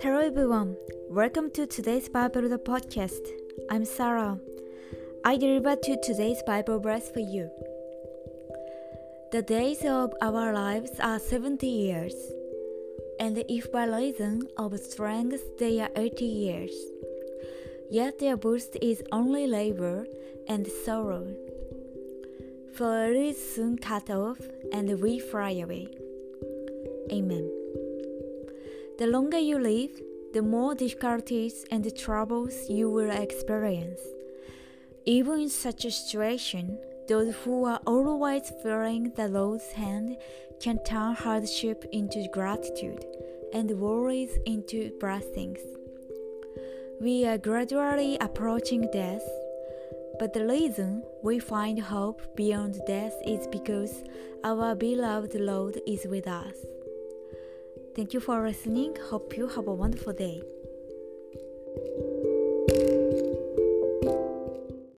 Hello everyone, welcome to today's Bible podcast. I'm Sarah. I deliver to today's Bible verse for you. The days of our lives are 70 years, and if by reason of strength they are 80 years, yet their boast is only labor and sorrow. For it is soon cut off, and we fly away. Amen. The longer you live, the more difficulties and troubles you will experience. Even in such a situation, those who are always fearing the Lord's hand can turn hardship into gratitude and worries into blessings. We are gradually approaching death, but the reason we find hope beyond death is because our beloved Lord is with us. Thank you for listening. Hope you have a wonderful day.